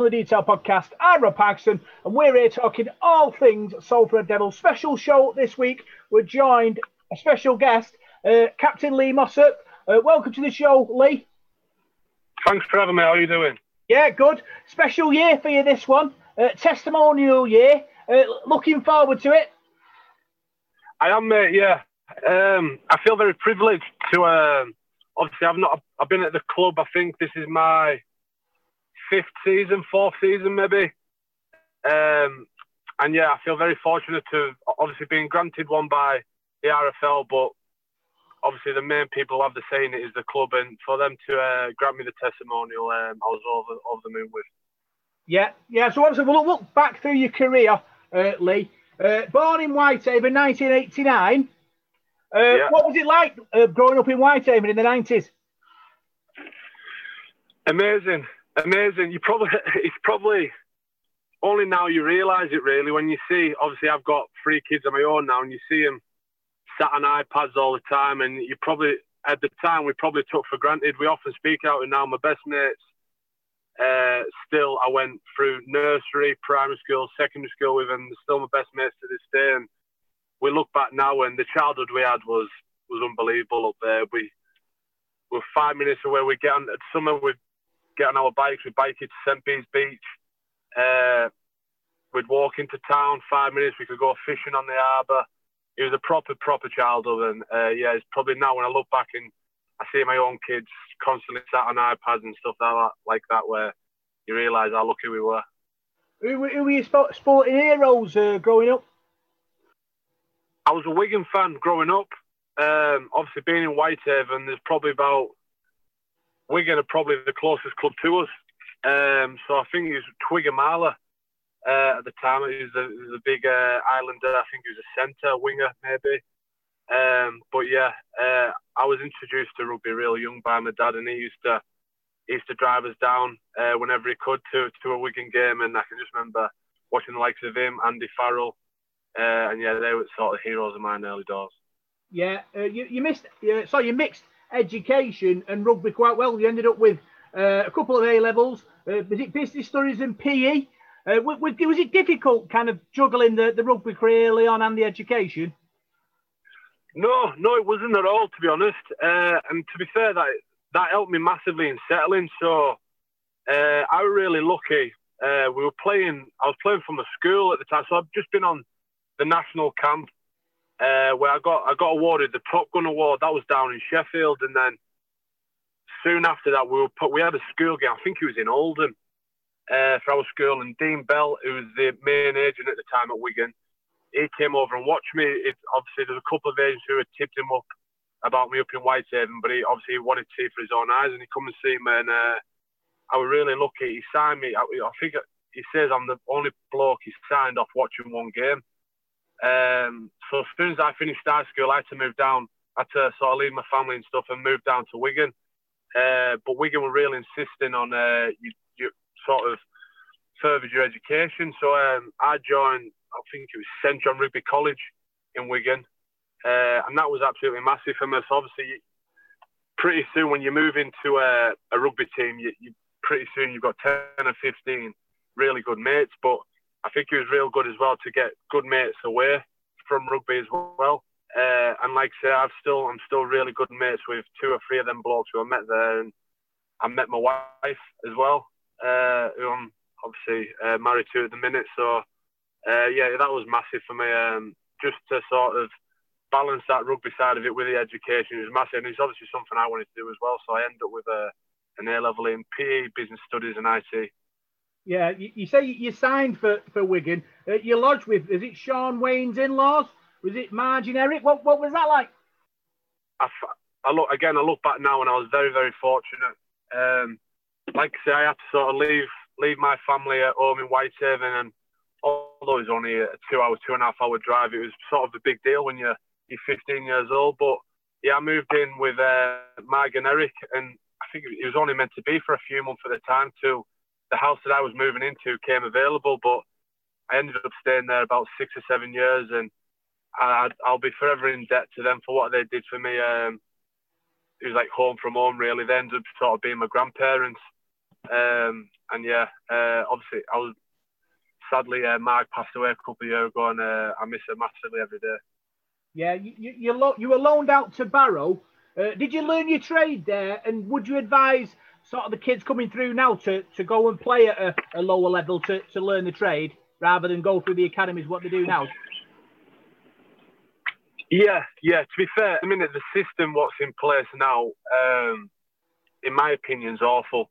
Devil in the Detail podcast. I'm Rob Paxton, and we're here talking all things Salford Red Devil. Special show this week. We're joined a special guest, uh, Captain Lee Mossop. Uh, welcome to the show, Lee. Thanks for having me. How are you doing? Yeah, good. Special year for you, this one. Uh, testimonial year. Uh, looking forward to it. I am, mate. Yeah, um, I feel very privileged to. Um, obviously, I've not. I've been at the club. I think this is my fifth season, fourth season, maybe. Um, and yeah, I feel very fortunate to obviously being granted one by the RFL, but obviously the main people who have the saying it is the club, and for them to uh, grant me the testimonial, um, I was over over the moon with. Yeah, yeah. So obviously, we'll look back through your career, uh, Lee. Uh, born in Whitehaven, 1989. Uh, Yeah. What was it like uh, growing up in Whitehaven in the 90s? Amazing, amazing. You probably it's probably only now you realise it really when you see. Obviously, I've got three kids of my own now, and you see them sat on iPads all the time, and you probably at the time we probably took for granted. We often speak out, and now my best mates. Uh, still, I went through nursery, primary school, secondary school with them. They're still my best mates to this day, and we look back now, and the childhood we had was was unbelievable up there. We were five minutes away. We get on at summer. We get on our bikes. We'd bike it to St. Bees Beach. Uh, we'd walk into town five minutes. We could go fishing on the harbour. It was a proper, proper childhood. And uh, yeah, it's probably now when I look back and I see my own kids constantly sat on iPads and stuff like that, like that where you realise how lucky we were. Who, were- who were your sport, sporting heroes uh, growing up? I was a Wigan fan growing up. Um, obviously, being in Whitehaven, there's probably about Wigan are probably the closest club to us. Um, so I think it was Tuigamala uh, at the time. He was a big uh, Islander. I think he was a centre winger, maybe. Um, but yeah, uh, I was introduced to rugby real young by my dad, and he used to he used to drive us down uh, whenever he could to to a Wigan game, and I can just remember watching the likes of him, Andy Farrell, uh, and yeah, they were sort of heroes of mine early doors. Yeah, uh, you, you missed. Uh, so you mixed education and rugby quite well. You ended up with uh, a couple of A levels. Uh, was it business studies and PE? Uh, was, was it difficult, kind of juggling the, the rugby career early on and the education? No, no, it wasn't at all, to be honest. Uh, and to be fair, that that helped me massively in settling. So uh, I was really lucky. Uh, we were playing. I was playing from a school at the time, so I've just been on the national camp uh, where I got I got awarded the Top Gun award. That was down in Sheffield, and then soon after that, we were put. We had a school game. I think he was in Oldham uh, for our school, and Dean Bell, who was the main agent at the time at Wigan, he came over and watched me. It, obviously, there's a couple of agents who had tipped him up about me up in Whitehaven, but he obviously wanted to see for his own eyes, and he come and see me, and uh, I was really lucky. He signed me. I, I think he says I'm the only bloke he signed off watching one game. Um, so as soon as I finished high school, I had to move down. I had to sort of leave my family and stuff and move down to Wigan. Uh, but Wigan were really insisting on uh, you, you sort of furthered your education. So um, I joined, I think it was St John Rigby College in Wigan, uh, and that was absolutely massive for me. So obviously, pretty soon when you move into a, a rugby team, you, you pretty soon you've got ten or fifteen really good mates. But I think it was real good as well to get good mates away from rugby as well. Uh, and like I say, I've still I'm still really good mates with two or three of them blokes who I met there, and I met my wife as well, uh, who I'm obviously uh, married to at the minute. So uh, yeah, that was massive for me. Um, just to sort of balance that rugby side of it with the education was massive, and it's obviously something I wanted to do as well. So I ended up with a an A level in PE, business studies, and IT. Yeah, you, you say you signed for for Wigan. Uh, you lodged with is it Shaun Wane's in-laws? Was it Marge and Eric? What what was that like? I, I look again. I look back now, and I was very, very fortunate. Um, like I say, I had to sort of leave leave my family at home in Whitehaven, and although it was only a two-hour, two and a half hour drive, it was sort of a big deal when you're you're 15 years old. But yeah, I moved in with uh, and Eric, and I think it was only meant to be for a few months at the time till the house that I was moving into came available. But I ended up staying there about six or seven years, and I, I'll be forever in debt to them for what they did for me. Um, it was like home from home, really. They ended up sort of being my grandparents. Um, and yeah, uh, obviously, I was sadly, uh, Marge passed away a couple of years ago, and uh, I miss her massively every day. Yeah, you you, you, lo- you were loaned out to Barrow. Uh, did you learn your trade there? And would you advise sort of the kids coming through now to, to go and play at a, a lower level to, to learn the trade rather than go through the academies what they do now? Yeah, yeah. To be fair, I mean the system what's in place now, um, in my opinion, is awful.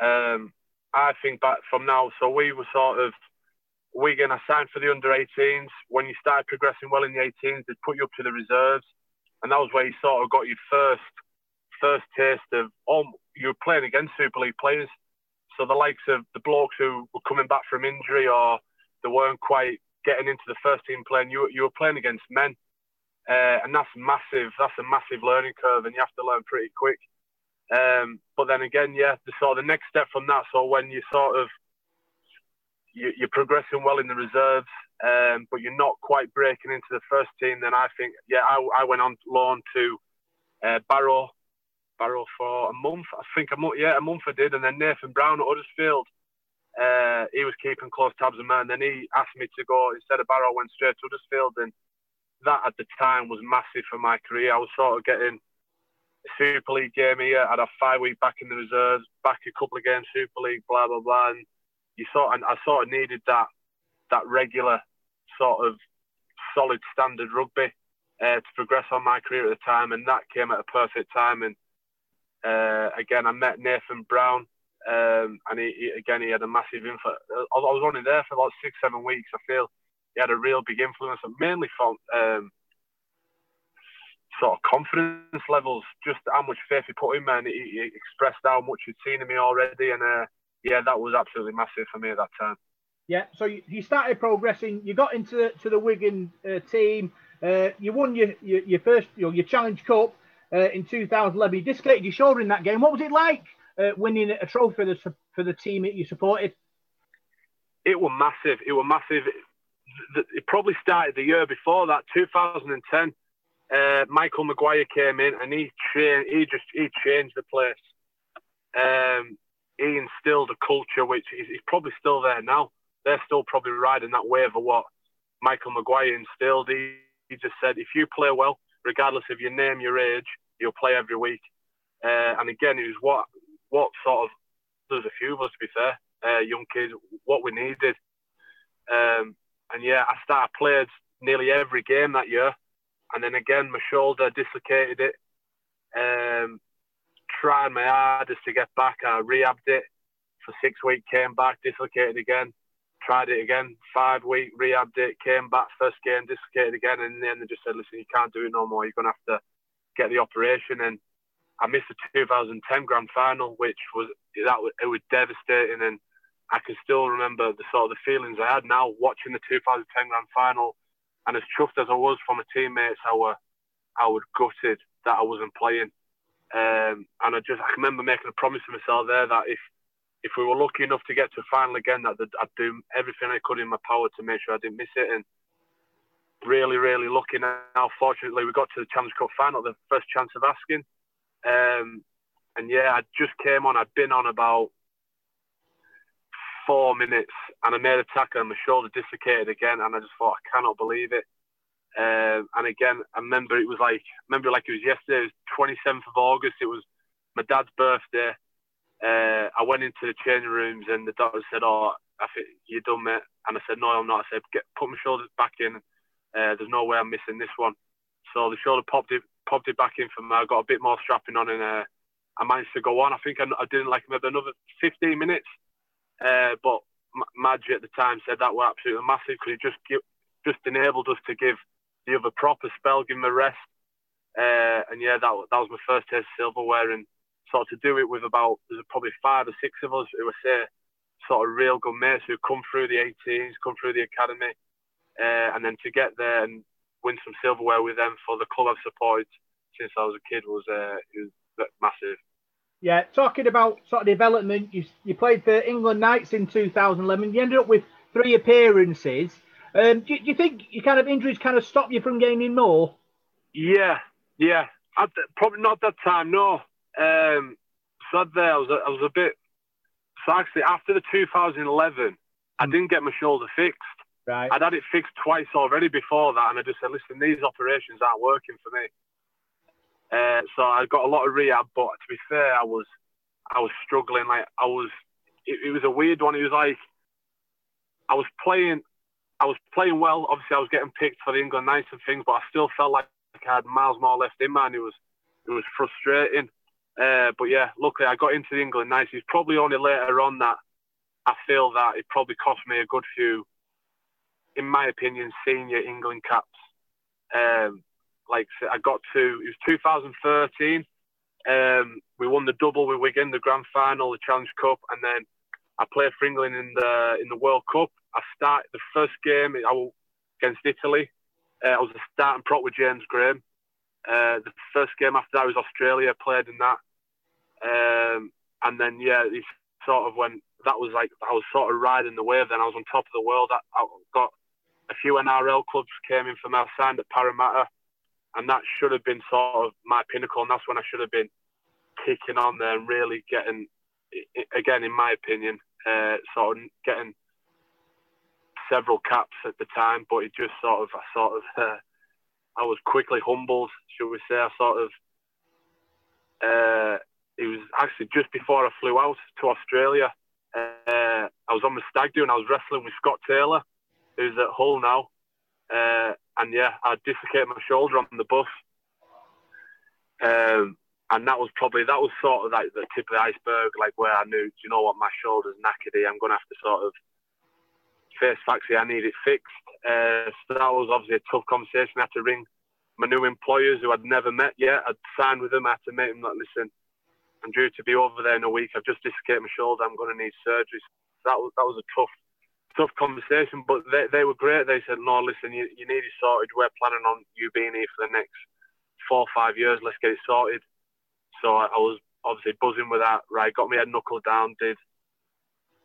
Um, I think back from now, so we were sort of Wigan. I signed for the under 18s. When you started progressing well in the 18s, they'd put you up to the reserves, and that was where you sort of got your first first taste of oh, you were playing against Super League players. So the likes of the blokes who were coming back from injury or they weren't quite getting into the first team playing, you you were playing against men. Uh, and that's massive. That's a massive learning curve, and you have to learn pretty quick. Um, but then again, yeah, the sort of the next step from that. So when you sort of you, are progressing well in the reserves, um, but you're not quite breaking into the first team, then I think, yeah, I, I went on loan to uh, Barrow, Barrow for a month. I think a month, yeah, a month I did, and then Nathan Brown at Huddersfield. Uh, he was keeping close tabs on me, and then he asked me to go instead of Barrow. Went straight to Huddersfield, and that at the time was massive for my career. I was sort of getting a Super League game here. I'd have five week back in the reserves, back a couple of games Super League, blah blah blah. And you sort and I sort of needed that that regular sort of solid standard rugby uh, to progress on my career at the time, and that came at a perfect time. And uh, again, I met Nathan Brown, um, and he, he, again he had a massive influence. I was only there for about six seven weeks. I feel he had a real big influence, mainly from um, sort of confidence levels, just how much faith he put in me, and he, he expressed how much he'd seen in me already, and uh, yeah, that was absolutely massive for me at that time. Yeah, so you, started progressing. You got into the, to the Wigan uh, team. Uh, you won your, your, your first your, your Challenge Cup uh, in 2011. You dislocated your shoulder in that game. What was it like uh, winning a trophy for the for the team that you supported? It was massive. It was massive it probably started the year before that, 2010. Uh, Michael Maguire came in and he changed, he just he changed the place. Um, he instilled a culture which is, is, probably still there now. They're still probably riding that wave of what Michael Maguire instilled. He, he just said, if you play well, regardless of your name, your age, you'll play every week. Uh, and again, it was what what sort of there's a few of us to be fair, uh, young kids, what we needed. Um, and yeah, I started played nearly every game that year. And then again, my shoulder dislocated it. Um, tried my hardest to get back. I rehabbed it for six weeks, came back, dislocated again. Tried it again, five week, rehabbed it, came back first game, dislocated again, and then they just said, "Listen, you can't do it no more. You're gonna have to get the operation." And I missed the 2010 grand final, which was that it was devastating. And I can still remember the sort of the feelings I had now watching the 2010 Grand Final, and as chuffed as I was for my teammates, I were I was gutted that I wasn't playing, um, and I just I remember making a promise to myself there that if if we were lucky enough to get to final again, that I'd do everything I could in my power to make sure I didn't miss it, and really really lucky now. Fortunately, we got to the Challenge Cup final, the first chance of asking, um, and yeah, I just came on. I'd been on about four minutes and I made a tackle and my shoulder dislocated again and I just thought I cannot believe it. Um, and again, I remember it was like remember like it was yesterday. It was 27th of August. It was my dad's birthday. Uh, I went into the changing rooms and the doctor said, "Oh, I think you're done, mate." And I said, "No, I'm not." I said, Get, "Put my shoulders back in. Uh, there's no way I'm missing this one." So the shoulder popped it popped it back in for me. I got a bit more strapping on and uh, I managed to go on. I think I, I did like maybe another 15 minutes uh, but Madge at the time said that were absolutely massive because it just give, just enabled us to give the other proper spell, give them a rest. Uh, and yeah, that that was my first taste of silverware, and sort of to do it with about there's probably five or six of us who were say sort of real good mates who come through the 18s, come through the academy, uh, and then to get there and win some silverware with them for the club I've supported since I was a kid was uh, was massive. Yeah, talking about sort of development, you, you played for England Knights in 2011. You ended up with three appearances. Um, do, do, you think your kind of injuries kind of stop you from gaining more? Yeah, yeah. At, probably not that time, no. Um, so there, I was, a, I was a bit. So actually, after the 2011, I hmm. didn't get my shoulder fixed. Right. I'd had it fixed twice already before that, and I just said, listen, these operations aren't working for me. Uh, so I got a lot of rehab, but to be fair, I was I was struggling. Like I was, it, it was a weird one. It was like I was playing, I was playing well. Obviously, I was getting picked for the England Knights and things, but I still felt like I had miles more left in man. It was it was frustrating. Uh, but yeah, luckily I got into the England Knights. It's probably only later on that I feel that it probably cost me a good few, in my opinion, senior England caps. Um, like I got to, it was 2013. Um, we won the double with Wigan, the grand final, the Challenge Cup, and then I played for England in the in the World Cup. I started the first game against Italy. Uh, I was a starting prop with James Graham. Uh, the first game after that was Australia. I played in that, um, and then yeah, it's sort of when that was like I was sort of riding the wave. Then I was on top of the world. I, I got a few NRL clubs came in for me. I signed at Parramatta, and that should have been sort of my pinnacle. And that's when I should have been kicking on there and really getting, again, in my opinion, uh, sort of getting several caps at the time. But it just sort of, I sort of, uh, I was quickly humbled, should we say. I sort of. Uh, it was actually just before I flew out to Australia. Uh, I was on the stag do and I was wrestling with Scott Taylor, who's at Hull now. Uh, and yeah, I dislocated my shoulder on the bus. Um, and that was probably that was sort of like the tip of the iceberg, like where I knew, do you know what, my shoulder's knackered. I'm going to have to sort of face facts here. I need it fixed. Uh, so that was obviously a tough conversation. I had to ring my new employers who I'd never met yet. I'd signed with them. I had to make them like, listen, I'm due to be over there in a week. I've just dislocated my shoulder. I'm going to need surgery. So that was that was a tough tough conversation. But they, they were great. They said, no, listen, you, you need it sorted. We're planning on you being here for the next four or five years. Let's get it sorted. So I, I was obviously buzzing with that. Right, got my head knuckled down. Did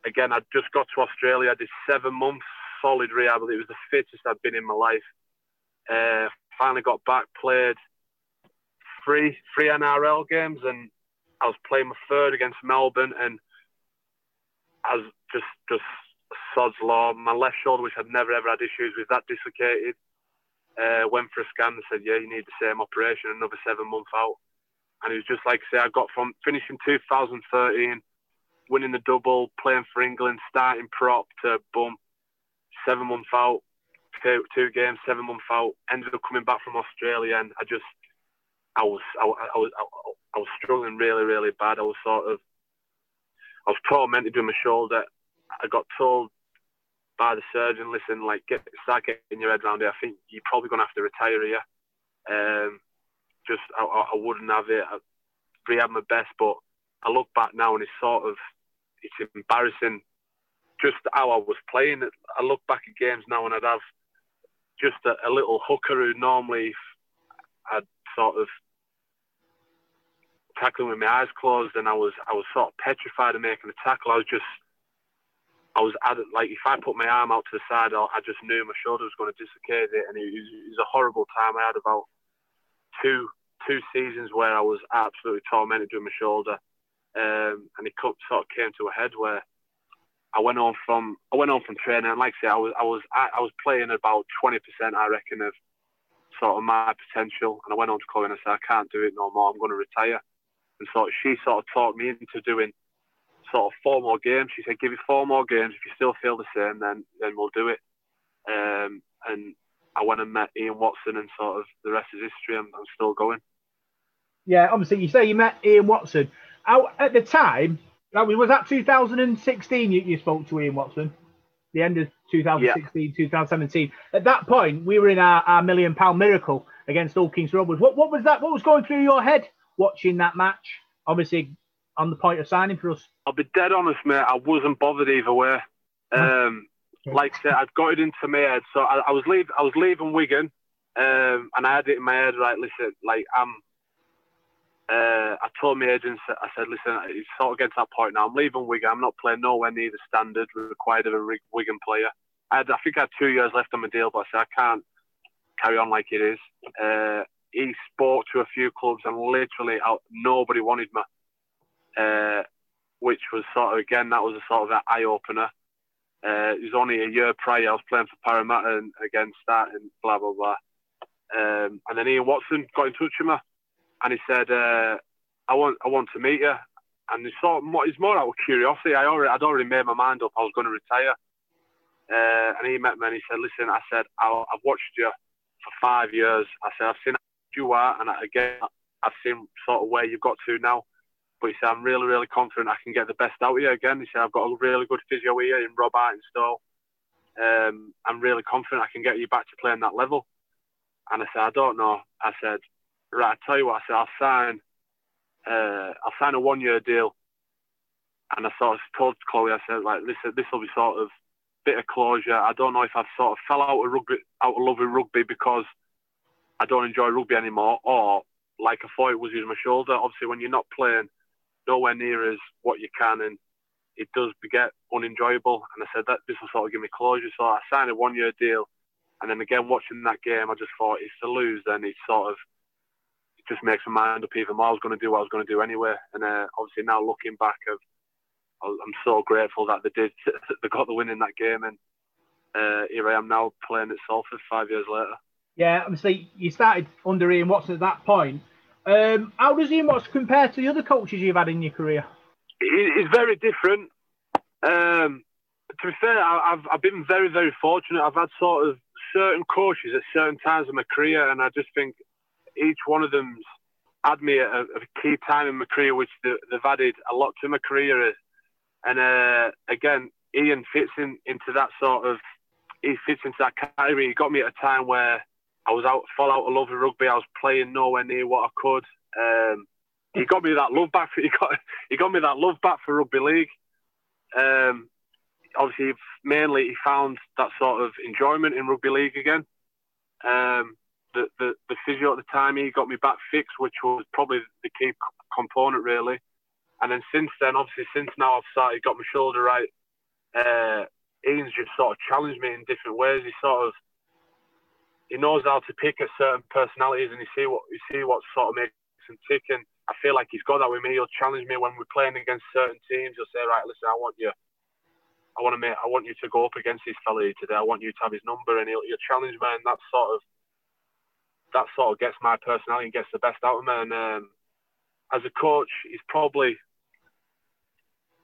again. I just got to Australia. I did seven months solid rehab. It was the fittest I've been in my life. Uh, finally got back, played three three NRL games, and I was playing my third against Melbourne, and I was just just sod's law. My left shoulder, which I'd never ever had issues with, that dislocated. Uh, went for a scan and said, yeah, you need the same operation, another seven months out. And it was just like say, I got from finishing 2013, winning the double, playing for England, starting prop to boom, seven months out, two, two games, seven months out. Ended up coming back from Australia, and I just, I was, I, I was, I, I was struggling really, really bad. I was sort of, I was tormented with my shoulder. I got told by the surgeon, listen, like get start getting your head around it. I think you're probably gonna have to retire here. Um, just I, I wouldn't have it. I rehab my best, but I look back now and it's sort of it's embarrassing. Just how I was playing. I look back at games now and I'd have just a, a little hooker who normally I'd sort of tackling with my eyes closed, and I was I was sort of petrified of making a tackle. I was just I was like if I put my arm out to the side, I just knew my shoulder was going to dislocate it, and it was, it was a horrible time. I had about two two seasons where I was absolutely tormented with my shoulder, um, and it sort of came to a head where I went on from I went on from training, and like I say, I was I was I, I was playing about twenty percent, I reckon, of sort of my potential, and I went on to and I said, I can't do it no more. I'm going to retire. And so she sort of talked me into doing sort of four more games. She said, "Give it four more games. If you still feel the same, then then we'll do it." Um, and I went and met Ian Watson, and sort of the rest is history. I'm, I'm still going. Yeah, obviously, you say you met Ian Watson. How, at the time, that was, was that 2016 you, you spoke to Ian Watson? The end of 2016, yeah. 2017. At that point, we were in our, our million pound miracle against Hull Kingston Rovers. What, what was that? What was going through your head watching that match? Obviously, on the point of signing for us. I'll be dead honest, mate. I wasn't bothered either way. Um, like I said, I'd got it into my head. So I, I was leave, I was leaving Wigan, um, and I had it in my head. Right, listen, like I'm. Uh, I told my agents, I said, listen, it's sort of getting to that point now. I'm leaving Wigan. I'm not playing nowhere near the standard required of a Wigan player. I, had, I think I had two years left on my deal, but I said I can't carry on like it is. Uh, he spoke to a few clubs and literally out, nobody wanted me, uh, which was sort of again that was a sort of eye opener. Uh, it was only a year prior I was playing for Parramatta and against that and blah blah blah. Um, and then Ian Watson got in touch with me and he said, uh, "I want I want to meet you." And it's sort of more, it's more out of curiosity. I already I'd already made my mind up. I was going to retire. Uh, and he met me and he said, "Listen," I said, I, have watched you for five years." I said, "I've seen you are, and again, I've seen sort of where you've got to now." But he said, "I'm really, really confident I can get the best out of you again." He said, "I've got a really good physio here in Rob Artenstall. Um, I'm really confident I can get you back to playing that level." And I said, "I don't know." I said, "Right, I tell you what," I said, "I'll sign." Uh, I'll sign a one-year deal, and I sort of told Chloe, I said, like, listen, this will be sort of bit of closure. I don't know if I've sort of fell out of rugby, out of love with rugby because I don't enjoy rugby anymore, or like I thought it was in my shoulder. Obviously, when you're not playing nowhere near as what you can, and it does get unenjoyable. And I said that this will sort of give me closure. So I signed a one-year deal, and then again watching that game, I just thought it's to lose, then it sort of it just makes my mind up even more. I was going to do what I was going to do anyway, and uh, obviously now looking back, of I'm so grateful that they did. they got the win in that game, and uh, here I am now playing at Salford five years later. Yeah, obviously you started under Ian Watson at that point. Um, how does Ian Watson compare to the other coaches you've had in your career? He's very different. Um, to be fair, I've, I've been very, very fortunate. I've had sort of certain coaches at certain times of my career, and I just think each one of them's had me at a, a key time in my career, which they've added a lot to my career. And uh, again, Ian fits in into that sort of he fits into that category. He got me at a time where I was out fall out of love with rugby. I was playing nowhere near what I could. Um, he got me that love back. For, he got he got me that love back for rugby league. Um, obviously, mainly he found that sort of enjoyment in rugby league again. Um, the, the the physio at the time he got me back fixed, which was probably the key component really. And then since then, obviously, since now I've started got my shoulder right, uh, Ian's just sort of challenged me in different ways. He sort of he knows how to pick at certain personalities, and you see what you see what sort of makes him tick. And I feel like he's got that with me. He'll challenge me when we're playing against certain teams. He'll say, "Right, listen, I want you." I want to make. I want you to go up against this fella today. I want you to have his number, and he'll, he'll challenge me, and that sort of that sort of gets my personality and gets the best out of me. And um, as a coach, he's probably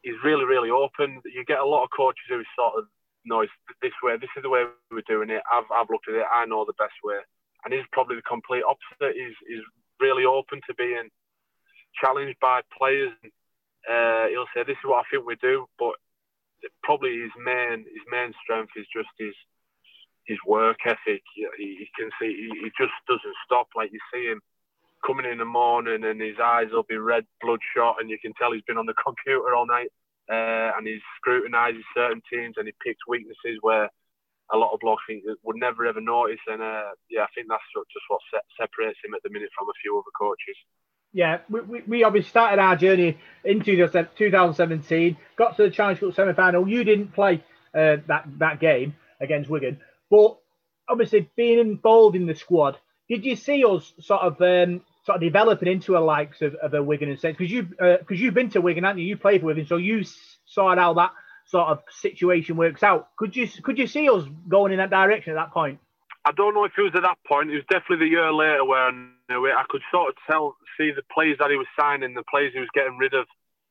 he's really, really open. You get a lot of coaches who sort of know it's this way, this is the way we're doing it. I've, I've looked at it, I know the best way. And he's probably the complete opposite. He's, he's really open to being challenged by players. Uh, he'll say, "This is what I think we do," but probably his main his main strength is just his his work ethic. He, he can see he, he, just doesn't stop. Like you see him coming in the morning and his eyes will be red, bloodshot, and you can tell he's been on the computer all night. Uh, and he scrutinises certain teams and he picks weaknesses where a lot of blokes think would never ever notice. And uh, yeah, I think that's just what se- separates him at the minute from a few other coaches. Yeah, we, we, we obviously started our journey in 2017, got to the Challenge Cup semi final. You didn't play uh, that, that game against Wigan, but obviously being involved in the squad, did you see us sort of um, sort of developing into a likes of, of a Wigan and Saints because you because uh, you've been to Wigan, haven't you? You played for Wigan, so you saw how that sort of situation works out. Could you could you see us going in that direction at that point? I don't know if it was at that point. It was definitely the year later where I, knew it. I could sort of tell, see the players that he was signing, the players he was getting rid of,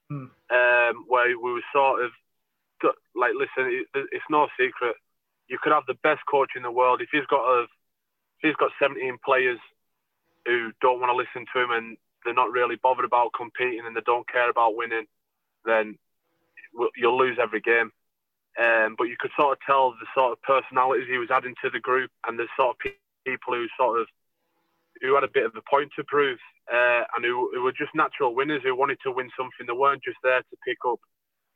hmm. um, where we were sort of like, listen, it's no secret. You could have the best coach in the world if he's got a, if he's got 17 players who don't want to listen to him and they're not really bothered about competing and they don't care about winning, then you'll lose every game. Um, but you could sort of tell the sort of personalities he was adding to the group and the sort of people who sort of who had a bit of a point to prove uh, and who, who, were just natural winners who wanted to win something. They weren't just there to pick up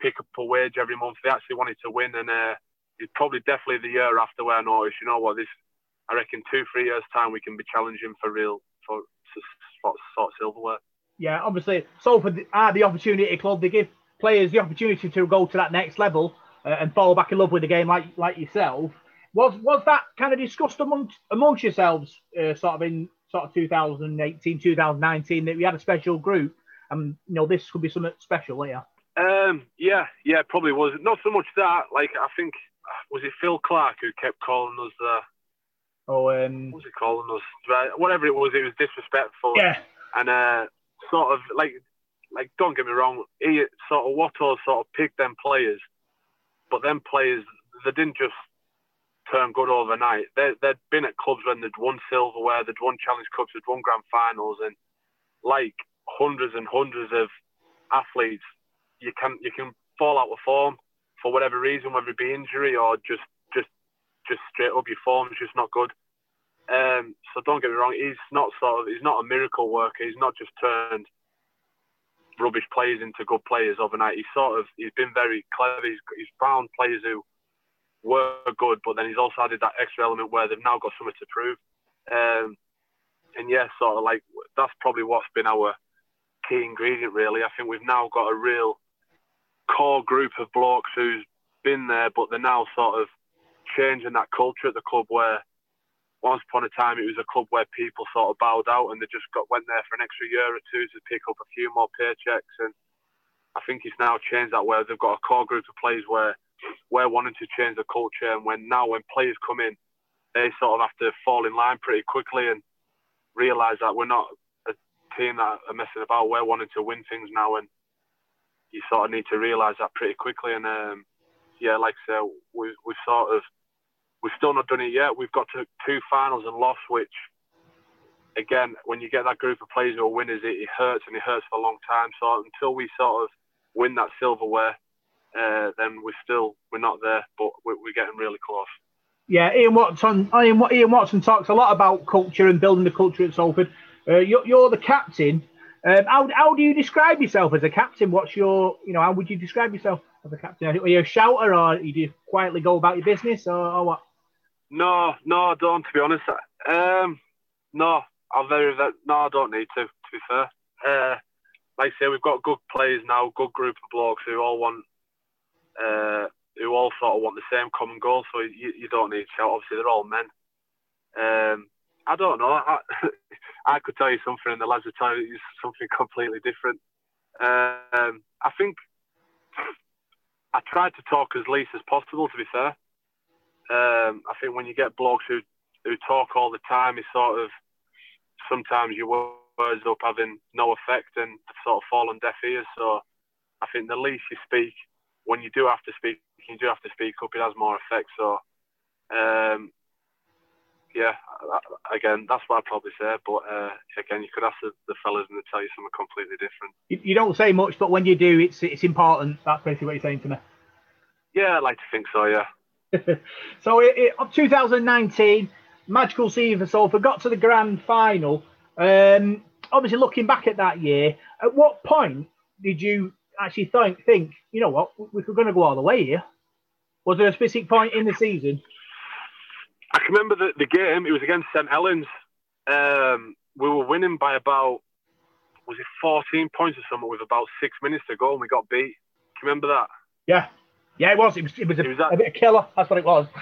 pick up a wage every month. They actually wanted to win, and uh, it's probably definitely the year after where I noticed, you know what, this I reckon two three years time we can be challenging for real for sort of silverware. Yeah, obviously, Salford are the opportunity club. They give players the opportunity to go to that next level. uh, and fall back in love with the game like like yourself. Was was that kind of discussed amongst amongst yourselves, uh, sort of in sort of 2018, 2019, that we had a special group, and you know this could be something special here. Um, yeah, yeah, probably was. Not so much that. Like I think was it Phil Clarke who kept calling us uh, Oh, um, what was he calling us? Whatever it was, it was disrespectful. yeah, And uh, sort of like, like don't get me wrong, he sort of Watto sort of picked them players, but them players they didn't just turn good overnight. They they'd been at clubs when they'd won silverware, they'd won Challenge Cups, they'd won Grand Finals, and like hundreds and hundreds of athletes, you can you can fall out of form for whatever reason, whether it be injury or just just straight up your form is just not good. Um, so don't get me wrong, he's not sort of he's not a miracle worker. He's not just turned rubbish players into good players overnight. He's sort of he's been very clever. He's, he's found players who were good, but then he's also added that extra element where they've now got something to prove. Um, and yeah, sort of like that's probably what's been our key ingredient really. I think we've now got a real core group of blokes who's been there, but they're now sort of changing that culture at the club where once upon a time it was a club where people sort of bowed out and they just got went there for an extra year or two to pick up a few more paychecks. And I think it's now changed that where they've got a core group of players where we're wanting to change the culture. And when now when players come in they sort of have to fall in line pretty quickly and realise that we're not a team that are messing about. We're wanting to win things now and you sort of need to realise that pretty quickly. And um, yeah like I said we, we've sort of we've still not done it yet. We've got to two finals and lost, which again, when you get that group of players who are winners, it, it hurts and it hurts for a long time. So until we sort of win that silverware, uh, then we're still we're not there, but we're, we're getting really close. yeah. Ian Watson, Ian, Ian Watson talks a lot about culture and building the culture at Salford. Uh, you're, you're the captain. Um, how, how do you describe yourself as a captain? What's your, you know, how would you describe yourself as a captain? Are you a shouter, or do you quietly go about your business, or, or what? No, no, I don't. To be honest, um, no, I'm very, very no, I don't need to. To be fair, uh, like I say, we've got good players now, good group of blokes who all want, uh, who all sort of want the same common goal. So you, you don't need to. Obviously, they're all men. Um, I don't know. I, I could tell you something, and the lads would tell you something completely different. Um, I think I tried to talk as least as possible. To be fair, um, I think when you get blokes who who talk all the time, it's sort of sometimes your words up having no effect and sort of fall on deaf ears. So I think the least you speak, when you do have to speak, you do have to speak up. It has more effect. So um, yeah, again, that's what I'd probably say. But uh, again, you could ask the, the fellas and they tell you something completely different. You, you don't say much, but when you do, it's it's important. That's basically what you're saying to me. Yeah, I like to think so. Yeah. so it, it, of 2019, magical season for Salford, got to the grand final. Um, obviously, looking back at that year, at what point did you actually think, think you know what, we- we're going to go all the way here? Was there a specific point in the season? I can remember the, the game. It was against St Helens. Um, we were winning by about was it 14 points or something with about six minutes to go, and we got beat. Can you remember that? Yeah, yeah, it was. It was, it was, a, It was that- a bit of killer. That's what it was.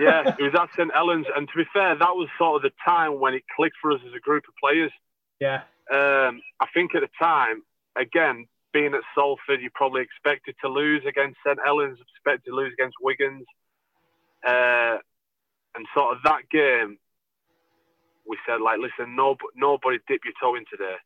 Yeah, it was at St Helens, and to be fair, that was sort of the time when it clicked for us as a group of players. yeah, Um, I think at the time, again, being at Salford, you probably expected to lose against St Helens, expected to lose against Wiggins. Uh, and sort of that game, we said, like, listen, no, nobody dip your toe in today.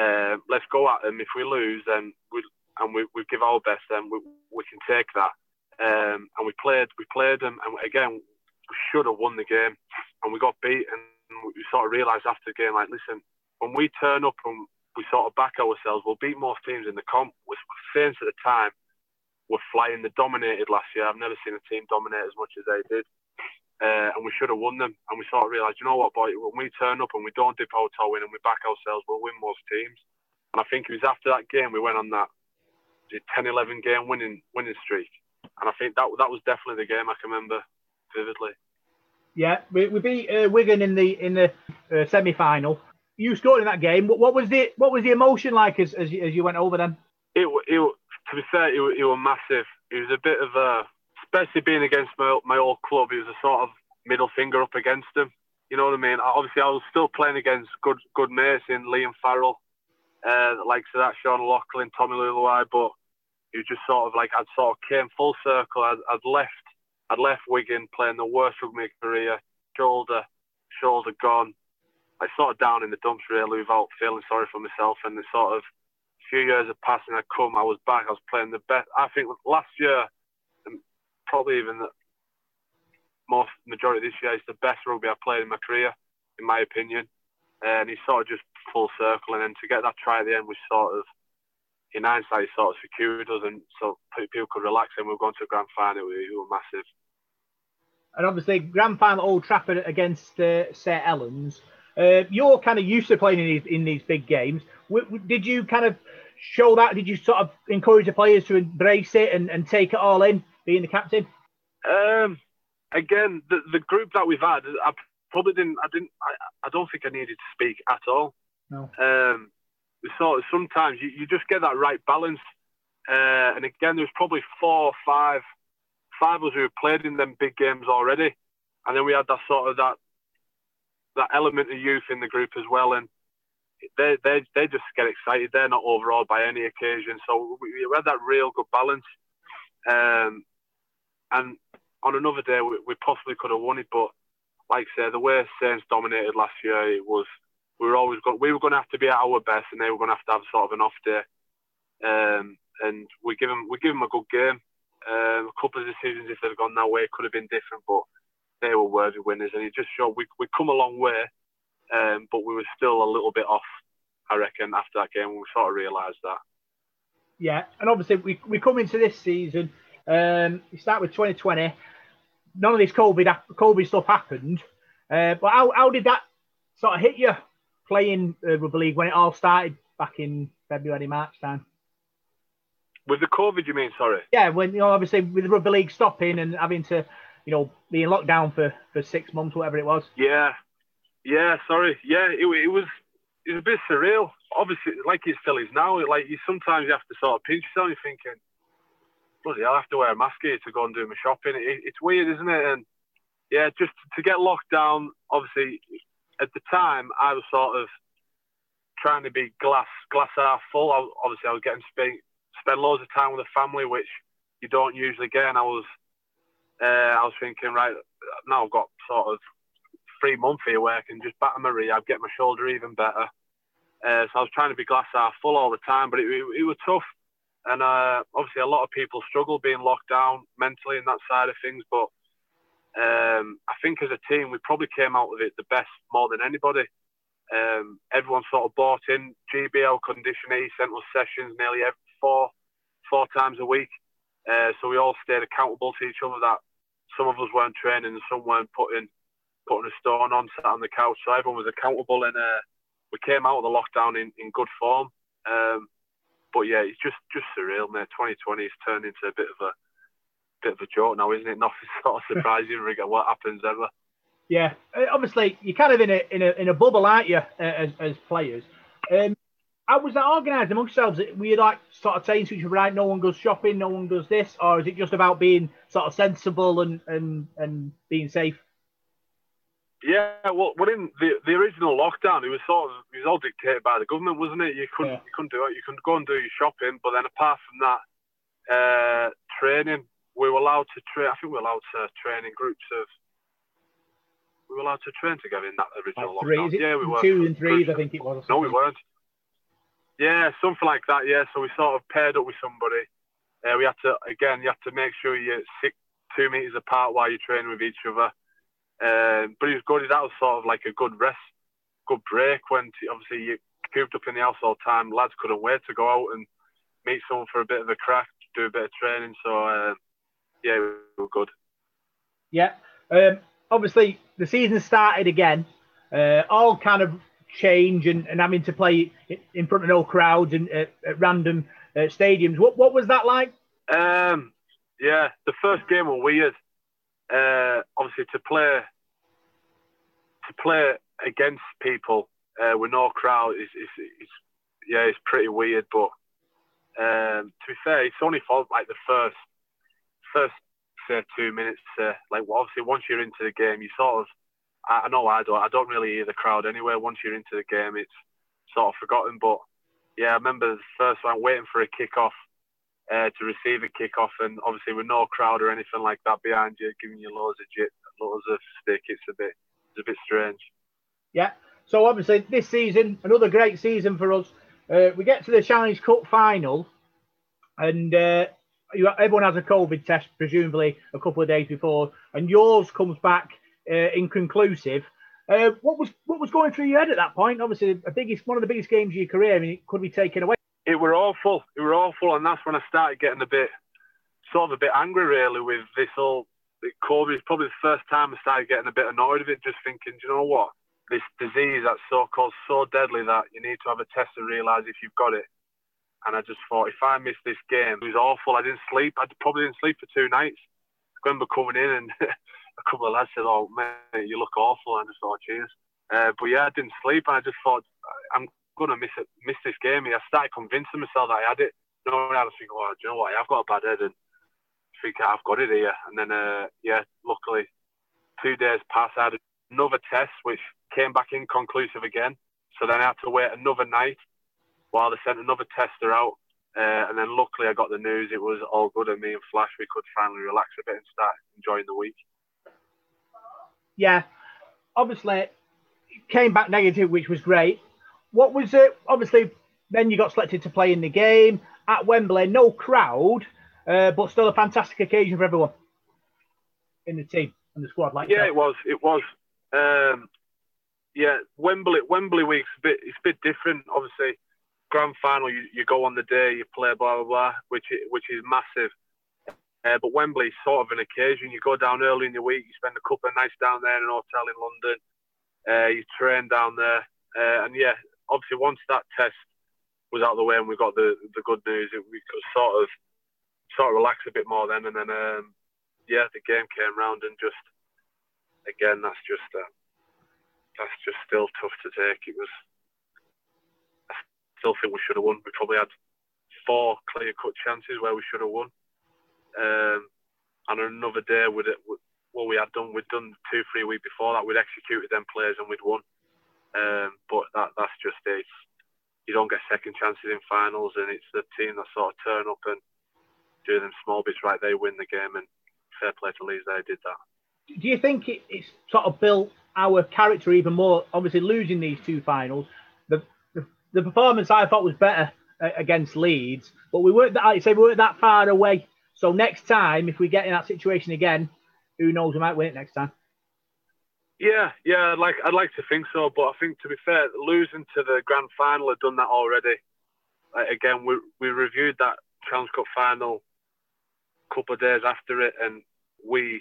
Uh, let's go at them. If we lose, then we and we, we give our best, then we, we can take that. Um, and we played, we played them, and again, we should have won the game, and we got beat. And we sort of realised after the game, like, listen, when we turn up and we sort of back ourselves, we'll beat most teams in the comp. With Saints at the time were flying. They dominated last year. I've never seen a team dominate as much as they did. Uh, and we should have won them. And we sort of realised, you know what, boy, when we turn up and we don't dip our toe in and we back ourselves, we'll win most teams. And I think it was after that game we went on that 10 11 game winning winning streak. And I think that that was definitely the game I can remember vividly. yeah. We, we beat uh, Wigan in the in the uh, semi final. You scored in that game. What, what was the what was the emotion like as as you, as you went over them? it, it to be fair, it, it was massive. it was a bit of a, especially being against my my old club. It was a sort of middle finger up against them. You know what I mean? Obviously, I was still playing against good good mates in Liam Farrell, uh, like so that Sean O'Loughlin, Tommy Leuluai, but it was just sort of like I'd sort of came full circle. I'd, I'd left I'd left Wigan playing the worst rugby career, shoulder shoulder gone. I sort of down in the dumps really without feeling sorry for myself. And the sort of few years of passing, I come, I was back. I was playing the best. I think last year, probably even the most majority of this year, is the best rugby I've played in my career, in my opinion. And he sort of just full circle, and then to get that try at the end was sort of, in hindsight, sort of secured us, and so people could relax. And we were going to a grand final. We were massive. And obviously, grand final Old Trafford against uh, St Helens. Uh, you're kind of used to playing in these in these big games. W- w- did you kind of show that? Did you sort of encourage the players to embrace it and, and take it all in, being the captain? Um, again, the, the group that we've had, I probably didn't. I didn't. I, I don't think I needed to speak at all. No. Um, sort of sometimes you, you just get that right balance. Uh, and again, there's probably four or five, five of us who have played in them big games already, and then we had that sort of that that element of youth in the group as well, and they they they just get excited. They're not overawed by any occasion, so we, we had that real good balance. Um, and on another day, we, we possibly could have won it, but like I say, the way Saints dominated last year, it was we were always going we were going to have to be at our best, and they were going to have to have sort of an off day. Um, and we give them we give them a good game. Um, a couple of decisions, if they'd gone that way, could have been different, but they were worthy winners, and it just showed we we come a long way, um, but we were still a little bit off. I reckon after that game, we sort of realised that. Yeah, and obviously we we come into this season. Um, you start with 2020. None of this COVID COVID stuff happened, uh, but how how did that sort of hit you playing uh, rugby league when it all started back in February March time? With the COVID, you mean? Sorry. Yeah, when you know, obviously with the rugby league stopping and having to you know, being locked down for, for six months, whatever it was. Yeah, yeah. Sorry. Yeah, it, it was it was a bit surreal. Obviously, like it still is now. Like you sometimes you have to sort of pinch yourself. You're thinking, bloody, I'll have to wear a mask here to go and do my shopping. It, it's weird, isn't it? And yeah, just to get locked down. Obviously, at the time, I was sort of trying to be glass glass half full. I, obviously, I was getting spend spend loads of time with the family, which you don't usually get. And I was uh, I was thinking, right, now I've got sort of three months here where I can just batter my rehab, get my shoulder even better. Uh, so I was trying to be glass half full all the time, but it, it, it was tough. And uh, obviously, a lot of people struggle being locked down mentally and that side of things. But um, I think as a team, we probably came out of it the best more than anybody. Um, everyone sort of bought in. GBL conditioning sent us sessions nearly every four four times a week. Uh, so we all stayed accountable to each other that some of us weren't training and some weren't putting putting a stone on, sat on the couch. So everyone was accountable, and uh, we came out of the lockdown in, in good form. Um, but yeah, it's just just surreal, man. 2020 has turned into a bit of a bit of a joke now, isn't it? Nothing sort of surprising regarding what happens ever. Yeah, uh, obviously you're kind of in a in a in a bubble, aren't you, uh, as as players? Um, how was that organised amongst yourselves? Were you like sort of saying to each other, right, no one goes shopping, no one does this, or is it just about being sort of sensible and and and being safe? Yeah, well, within the the original lockdown, it was sort of it was all dictated by the government, wasn't it? You couldn't yeah. you couldn't do it. You couldn't go and do your shopping, but then apart from that, uh, training, we were allowed to train. I think we were allowed to train in groups of. We were allowed to train together in that original like three, lockdown. Yeah, we were. Two and threes, I think it was. No, we weren't. Yeah, something like that. Yeah, so we sort of paired up with somebody. Uh, we had to again, you have to make sure you're six, two meters apart while you're training with each other. Um, but it was good. That was sort of like a good rest, good break when t- obviously you cooped up in the house all the time. Lads couldn't wait to go out and meet someone for a bit of a crack, do a bit of training. So uh, yeah, we were good. Yeah. Um, obviously, the season started again. Uh, all kind of change and, and having to play in front of no crowds and at, at random uh, stadiums. What what was that like? Um, yeah, the first game was weird. Uh, obviously, to play to play against people uh, with no crowd is, is, is yeah, it's pretty weird. But um, to be fair, it's only for like the first first say two minutes, uh, like well, obviously once you're into the game, you sort of, I, I know I don't, I don't really hear the crowd anywhere. Once you're into the game, it's sort of forgotten. But yeah, I remember the first one waiting for a kickoff uh, to receive a kickoff, and obviously with no crowd or anything like that behind you, giving you loads of jit, loads of stick. It's a bit, it's a bit strange. Yeah. So obviously this season, another great season for us. Uh, we get to the Challenge Cup final, and uh, you, everyone has a COVID test, presumably a couple of days before, and yours comes back uh, inconclusive. Uh, what was what was going through your head at that point? Obviously, a biggest one of the biggest games of your career. I mean, it could be taken away. It were awful. It were awful, and that's when I started getting a bit, sort of a bit angry, really, with this whole COVID. It's probably the first time I started getting a bit annoyed with it, just thinking, do you know what? This disease that's so called so deadly that you need to have a test to realise if you've got it. And I just thought, if I miss this game, it was awful. I didn't sleep. I probably didn't sleep for two nights. I remember coming in and a couple of lads said, "Oh man, you look awful." And I just thought, "Cheers." Uh, but yeah, I didn't sleep, and I just thought, "I'm gonna miss it, miss this game." I started convincing myself that I had it. No I was thinking, "Oh, do you know what? I've got a bad head, and I think I've got it here." And then, uh, yeah, luckily, two days passed. I had another test, which came back inconclusive again. So then I had to wait another night while they sent another tester out. Uh, and then luckily I got the news it was all good and me and Flash we could finally relax a bit and start enjoying the week. Yeah, obviously it came back negative, which was great. What was it? Obviously, then you got selected to play in the game at Wembley. No crowd, uh, but still a fantastic occasion for everyone in the team and the squad. Like yeah, that. it was. It was. Um, yeah, Wembley. Wembley week's a bit. It's a bit different. Obviously, grand final, you, you go on the day, you play, blah blah blah, which is, which is massive. Uh, but Wembley's sort of an occasion. You go down early in the week, you spend a couple of nights down there in an hotel in London. Uh, you train down there, uh, and yeah, obviously once that test was out of the way and we got the the good news, it, we could sort of sort of relax a bit more then. And then um, yeah, the game came round and just again, that's just uh, that's just still tough to take. It was still think we should have won. We probably had four clear cut chances where we should have won. Um, and another day with it, what we had done, we'd done two, three weeks before that, we'd executed them players and we'd won. Um, but that that's just it. You don't get second chances in finals, and it's the team that sort of turn up and do them small bits right. They win the game, and fair play to Leeds, they did that. Do you think it, it's sort of built our character even more? Obviously, losing these two finals, the performance I thought was better uh, against Leeds, but we weren't that. I say we weren't that far away so next time, if we get in that situation again, who knows? We might win it next time. Yeah, yeah, I'd like I'd like to think so, but I think to be fair, losing to the grand final had done that already. Like, again, we we reviewed that Challenge Cup final a couple of days after it, and we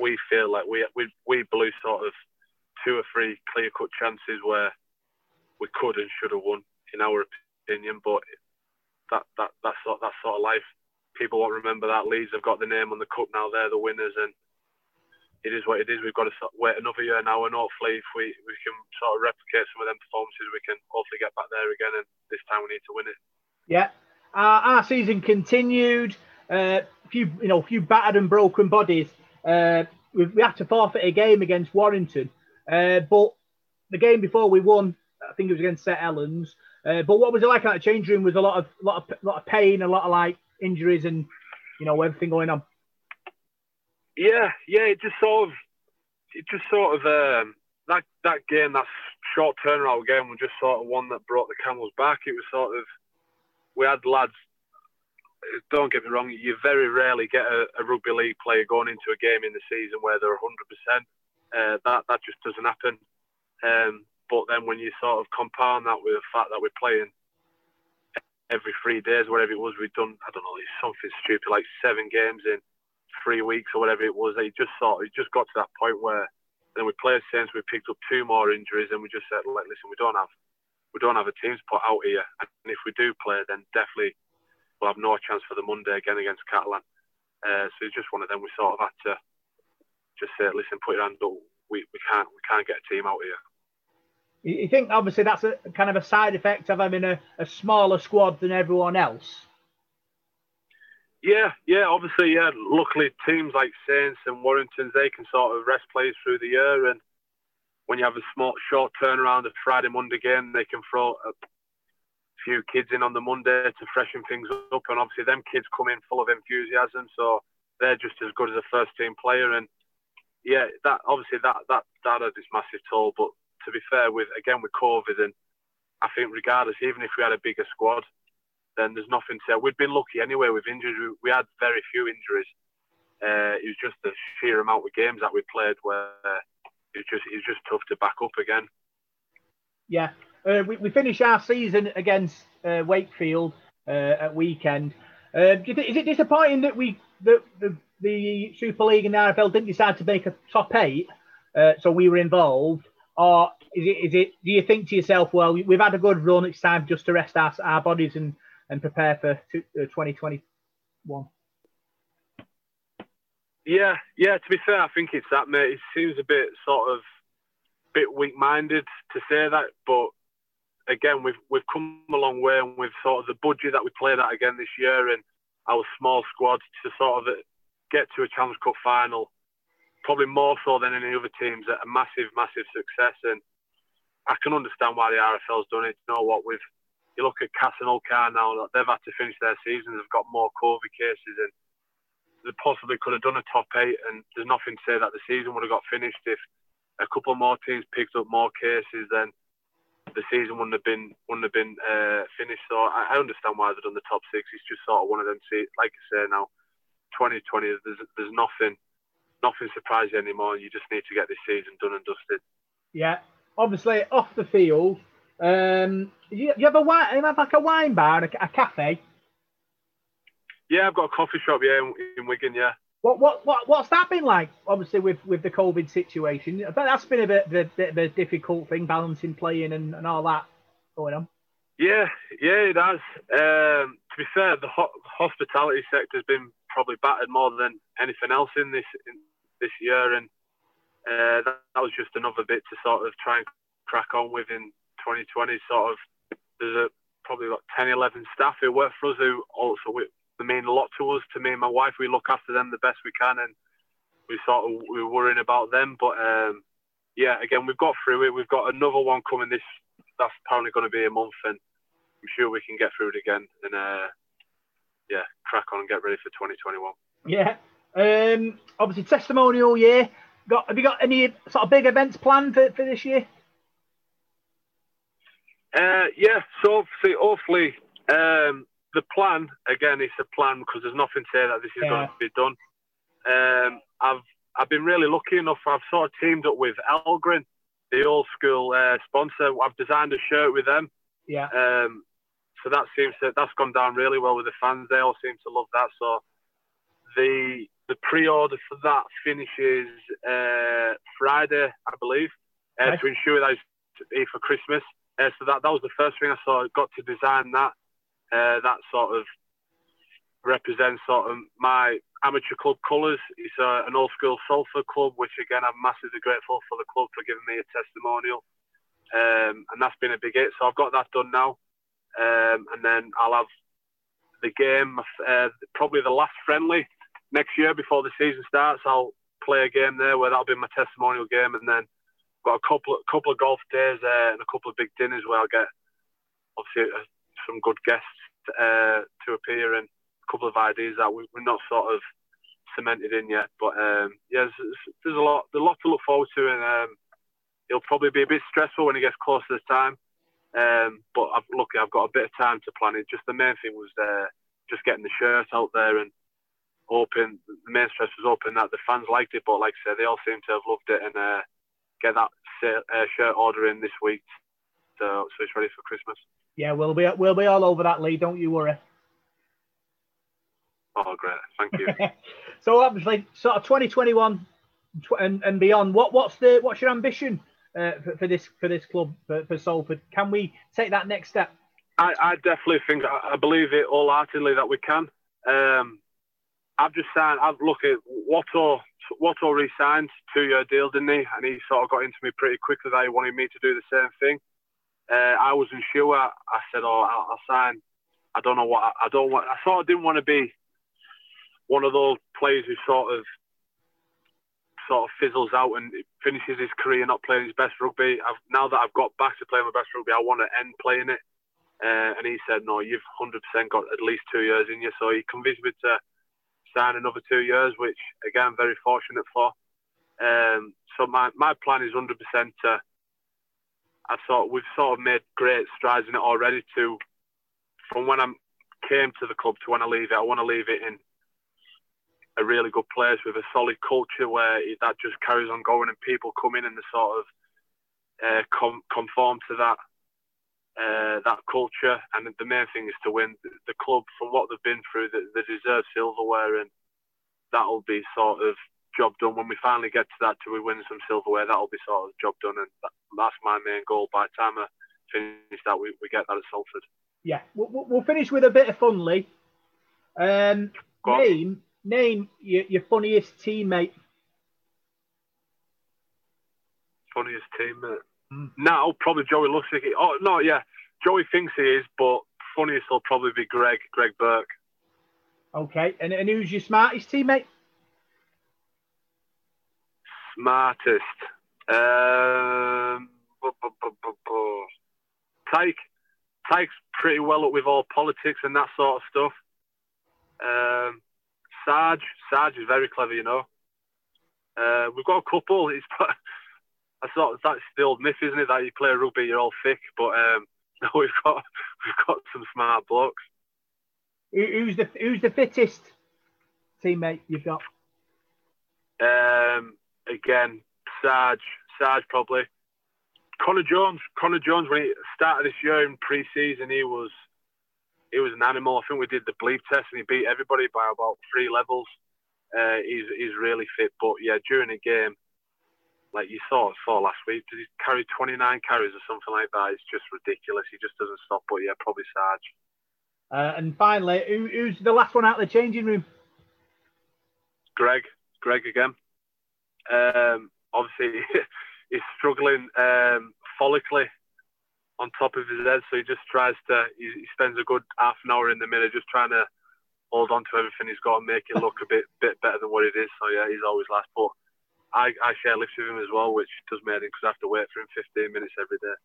we feel like we we we blew sort of two or three clear cut chances where we could and should have won, in our opinion. But that that that's sort that sort of life people won't remember that. Leeds have got the name on the cup now; they're the winners, and it is what it is. We've got to wait another year now, and hopefully, if we, we can sort of replicate some of them performances, we can hopefully get back there again. And this time, we need to win it. Yeah, uh, our season continued. A uh, few, you know, few battered and broken bodies. Uh, we, we had to forfeit a game against Warrington, uh, but the game before we won, I think it was against St Helens. Uh, but what was it like in that change room? Was a lot of lot of lot of pain, a lot of like injuries and you know everything going on? Yeah, yeah. It just sort of, it just sort of um, that that game, that short turnaround game, was just sort of one that brought the camels back. It was sort of we had lads. Don't get me wrong. You very rarely get a, a rugby league player going into a game in the season where they're 100. Uh, percent That that just doesn't happen. Um, but then when you sort of compound that with the fact that we're playing every three days, whatever it was, we'd done, I don't know, something stupid like seven games in three weeks or whatever it was. It just sort it just got to that point where then we played since we picked up two more injuries and we just said, like, listen, we don't have we don't have a team to put out here, and if we do play, then definitely we'll have no chance for the Monday again against Catalan. Uh, so it's just one of them. We sort of had to just say, listen, put your hand up. We, we can't we can't get a team out here. You think obviously that's a kind of a side effect of having a, a smaller squad than everyone else? Yeah, yeah, obviously, yeah. Luckily, teams like Saints and Warringtons, they can sort of rest players through the year. And when you have a small, short turnaround of Friday, Monday game, they can throw a few kids in on the Monday to freshen things up. And obviously, them kids come in full of enthusiasm. So they're just as good as a first team player. And yeah, that obviously that that that massive toll. But to be fair, with again with COVID, and I think regardless, even if we had a bigger squad, then there's nothing to say. We'd been lucky anyway with injuries. We, we had very few injuries. Uh, it was just the sheer amount of games that we played where uh, it was just it was just tough to back up again. Yeah, uh, we, we finished our season against uh, Wakefield uh, at weekend. Uh, is it disappointing that we that the, the Super League and the RFL didn't decide to make a top eight, so we were involved? Or is it, is it? Do you think to yourself, well, we've had a good run, it's time just to rest our, our bodies and and prepare for 2021? Uh, yeah, yeah. To be fair, I think it's that, mate. It seems a bit sort of bit weak-minded to say that, but again, we've we've come a long way, and with sort of the budget that we played at again this year, and our small squad to sort of get to a Challenge Cup final, probably more so than any other teams, a massive, massive success. And I can understand why the RFL's done it. You know what? With you look at Castle Car now, they've had to finish their season. They've got more COVID cases, and they possibly could have done a top eight. And there's nothing to say that the season would have got finished if a couple more teams picked up more cases. Then the season wouldn't have been wouldn't have been uh, finished. So I, I, understand why they've done the top six. It's just sort of one of them. See, like I say now, 2020. There's there's nothing nothing surprising anymore. You just need to get this season done and dusted. Yeah, obviously off the field um, you, you have a wine, you have like a wine bar, a, a cafe. Yeah, I've got a coffee shop. Yeah, in, in Wigan. Yeah. What, what what what's that been like? Obviously, with with the COVID situation, I bet that's been a bit, bit, bit of a difficult thing, balancing playing and, and all that going on. Yeah, yeah, it has. Um, to be fair, the ho- hospitality sector has been probably battered more than anything else in this in this year, and uh, that, that was just another bit to sort of try and crack on with in 2020 sort of there's a probably like 10, 11 staff who work for us who also we, mean a lot to us. To me and my wife, we look after them the best we can, and we sort of we're worrying about them. But um, yeah, again, we've got through it. We've got another one coming this. That's apparently going to be a month, and I'm sure we can get through it again. And uh, yeah, crack on and get ready for 2021. Yeah. Um, obviously, testimonial year. Got have you got any sort of big events planned for, for this year? Uh, yeah, so obviously, hopefully, um, the plan again, it's a plan because there's nothing to say that this is yeah. going to be done. Um, I've I've been really lucky enough. I've sort of teamed up with Elgrin, the old school uh, sponsor. I've designed a shirt with them. Yeah. Um, so that seems to that's gone down really well with the fans. They all seem to love that. So the the pre-order for that finishes uh, Friday, I believe, uh, nice. to ensure that it's for Christmas. Uh, so that, that was the first thing I saw. Got to design that. Uh, that sort of represents sort of my amateur club colours. It's uh, an old school Salford club, which again I'm massively grateful for the club for giving me a testimonial. Um, and that's been a big hit. So I've got that done now, um, and then I'll have the game, uh, probably the last friendly next year before the season starts. I'll play a game there where that'll be my testimonial game, and then got a couple of, couple of golf days and a couple of big dinners where I'll get obviously uh, some good guests uh, to appear and a couple of ideas that we, are not sort of cemented in yet. But um, yeah, there's, there's, a lot there's a lot to look forward to, and um, it'll probably be a bit stressful when it gets close to the time. Um, but I've, lucky I've got a bit of time to plan it. Just the main thing was uh, just getting the shirt out there and hoping the main stress was hoping that the fans liked it. But like I said, they all seem to have loved it and. Uh, get that uh, shirt order in this week, so so it's ready for Christmas. Yeah, we'll be we'll be all over that, Lee. Don't you worry. Oh, great! Thank you. so obviously, sort of 2021 and, and beyond. What what's the what's your ambition uh, for, for, this for this club for, for Salford? Can we take that next step? I, I definitely think I believe it wholeheartedly that we can. Um, I've just signed. I've looked at Watto. Watto re-signed two-year deal, didn't he? And he sort of got into me pretty quickly that he wanted me to do the same thing. Uh, I wasn't sure. I said, "Oh, I'll, I'll, sign." I don't know what. I, I don't want. I sort of didn't want to be one of those players who sort of sort of fizzles out and finishes his career not playing his best rugby. I've, now that I've got back to playing my best rugby, I want to end playing it. Uh, and he said, no, you've 100% got at least two years in you. So he convinced me to sign another two years, which again, I'm very fortunate for. Um, so my, my plan is 100% to, I thought we've sort of made great strides in it already to, from when I came to the club to when I leave it, I want to leave it in a really good place with a solid culture where that just carries on going and people come in and they sort of uh, com- conform to that uh, that culture. And the main thing is to win. The club, from what they've been through, they, they deserve silverware, and that'll be sort of job done when we finally get to that. To we win some silverware, that'll be sort of job done, and that, that's my main goal. By the time I finish that, we, we get that at Salford. Yeah, we'll, we'll finish with a bit of fun, Lee. Um, name name your, your funniest teammate. Funniest teammate. Mm. Now, probably Joey Lussick. Oh, no, yeah. Joey thinks he is, but funniest will probably be Greg, Greg Burke. Okay, and, and who's your smartest teammate? Smartest. Um, Tyke. Tyke's pretty well up with all politics and that sort of stuff. Um, Sarge. Sarge is very clever, you know. Uh, we've got a couple. It's I thought that's the old myth, isn't it? That you play rugby, you're all thick, but um, no, we've got we've got some smart blokes. Who's the who's the fittest teammate you've got? Um, again, Sarge, Sarge probably. Connor Jones, Connor Jones. When he started this year in pre-season, he was he was an animal. I think we did the bleep test and he beat everybody by about three levels. Uh, he's he's really fit, but yeah, during a game, like you saw saw last week, did he carry 29 carries or something like that? It's just ridiculous. He just doesn't stop. But yeah, probably Sarge. Uh, and finally, who, who's the last one out of the changing room? Greg. Greg again. Um, obviously, he's struggling um, follically on top of his head, so he just tries to. He, he, spends a good half an hour in the mirror just trying to hold on to everything he's got and make it look a bit bit better than what it is. So yeah, he's always last. But I, I share lifts with him as well, which does me because I have to wait for him 15 minutes every day.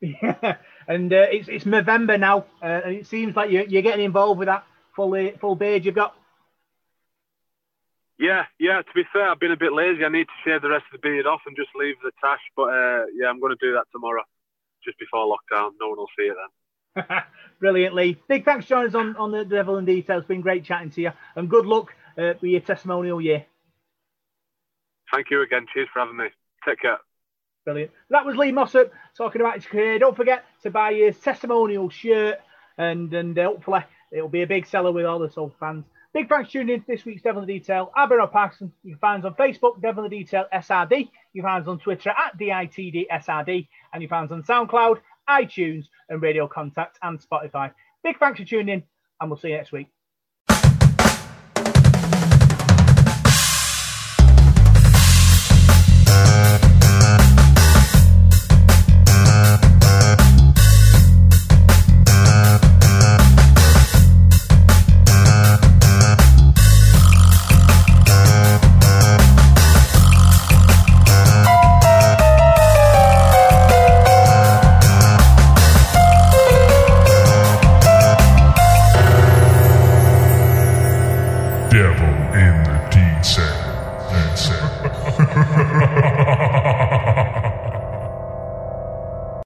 Yeah, and uh, it's it's November now, uh, and it seems like you're, you're getting involved with that full full beard you've got. Yeah, yeah. To be fair, I've been a bit lazy. I need to shave the rest of the beard off and just leave the tash. But uh, yeah, I'm going to do that tomorrow just before lockdown. No one will see it then. Brilliantly. Big thanks, joining us on, on the Devil in Detail. It's been great chatting to you. And good luck uh, with your testimonial year. Thank you again. Cheers for having me. Take care. Brilliant. That was Lee Mossop talking about his career. Don't forget to buy his testimonial shirt, and and uh, hopefully it'll be a big seller with all the soul fans. Big thanks for tuning in to this week's Devil in the Detail. I'm Bernard Parkinson. You can find us on Facebook, Devil in the Detail SRD. You find us on Twitter at DITDSRD. And you find us on SoundCloud, iTunes, and Radio Contact and Spotify. Big thanks for tuning in, and we'll see you next week.